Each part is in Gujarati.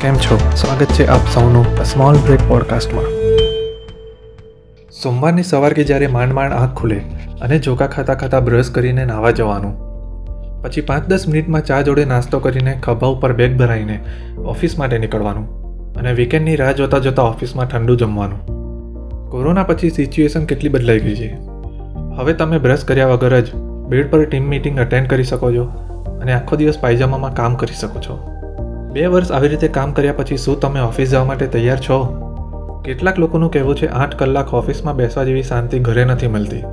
કેમ છો? સ્વાગત છે આપ સૌનું સ્મોલ બ્રેક પોડકાસ્ટમાં સોમવારની સવાર કે જ્યારે માંડ માંડ આંખ ખુલે અને જોકા ખાતા ખાતા બ્રશ કરીને નાવા જવાનું, પછી પાંચ દસ મિનિટમાં ચા જોડે નાસ્તો કરીને ખભા ઉપર બેગ ભરાઈને ઓફિસ માટે નીકળવાનું અને વીકેન્ડની રાહ જોતા જોતા ઓફિસમાં ઠંડુ જમવાનું. કોરોના પછી સિચ્યુએશન કેટલી બદલાઈ ગઈ છે? હવે તમે બ્રશ કર્યા વગર જ બેડ પર ટીમ મિટિંગ અટેન્ડ કરી શકો છો અને આખો દિવસ પાયજામામાં કામ કરી શકો છો. બે વર્ષ આવી રીતે કામ કર્યા પછી શું તમે ઓફિસ જવા માટે તૈયાર છો? કેટલાક લોકોનું કહેવું છે, આઠ કલાક ઓફિસમાં બેસવા જેવી શાંતિ ઘરે નથી મળતી.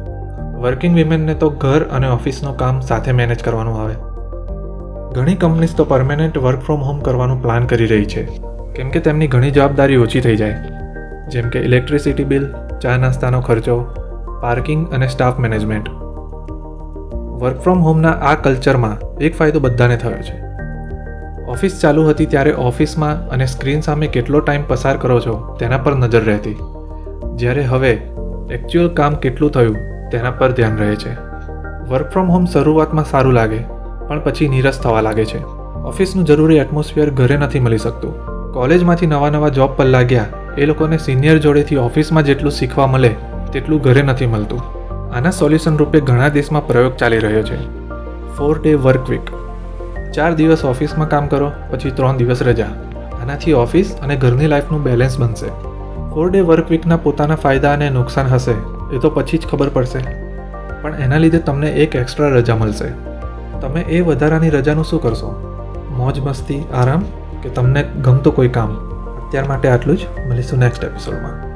વર્કિંગ વિમેનને તો ઘર અને ઓફિસનું કામ સાથે મેનેજ કરવાનું આવે. ઘણી કંપનીઝ તો પરમેનન્ટ વર્ક ફ્રોમ હોમ કરવાનું પ્લાન કરી રહી છે. કેમ કે તેમની ઘણી જવાબદારી ઓછી થઈ જાય. જેમ કે ઇલેક્ટ્રિસિટી બિલ, ચા નાસ્તાનો ખર્ચો, પાર્કિંગ અને સ્ટાફ મેનેજમેન્ટ. વર્ક ફ્રોમ હોમના આ કલ્ચરમાં એક ફાયદો બધાને થયો છે. ઓફિસ ચાલુ હતી ત્યારે ઓફિસમાં અને સ્ક્રીન સામે કેટલો ટાઈમ પસાર કરો છો, તેના પર નજર રહેતી. જ્યારે હવે એકચ્યુઅલ કામ કેટલું થયું, તેના પર ધ્યાન રહે છે. વર્ક ફ્રોમ હોમ શરૂઆતમાં સારું લાગે, પણ પછી નીરસ થવા લાગે છે. ઓફિસનું જરૂરી એટમોસ્ફિયર ઘરે નથી મળી શકતું. કોલેજમાંથી નવા નવા જોબ પર લાગ્યા, એ લોકોને સિનિયર જોડેથી ઓફિસમાં જેટલું શીખવા મળે, તેટલું ઘરે નથી મળતું. આના સોલ્યુશન રૂપે ઘણા દેશમાં પ્રયોગ ચાલી રહ્યો છે. ફોર ડે વર્ક વીક ચાર દિવસ ઓફિસમાં કામ કરો, પછી ત્રણ દિવસ રજા. આનાથી ઓફિસ અને ઘરની લાઈફનું બેલેન્સ બનશે. ફોર ડે વર્ક વીકના પોતાના ફાયદા અને નુકસાન હશે, એ તો પછી જ ખબર પડશે. પણ એના લીધે તમને એક એક્સ્ટ્રા રજા મળશે. તમે એ વધારાની રજાનું શું કરશો? મોજ, મસ્તી, આરામ, કે તમને ગમતું કોઈ કામ? અત્યાર માટે આટલું જ. મળીશું નેક્સ્ટ એપિસોડમાં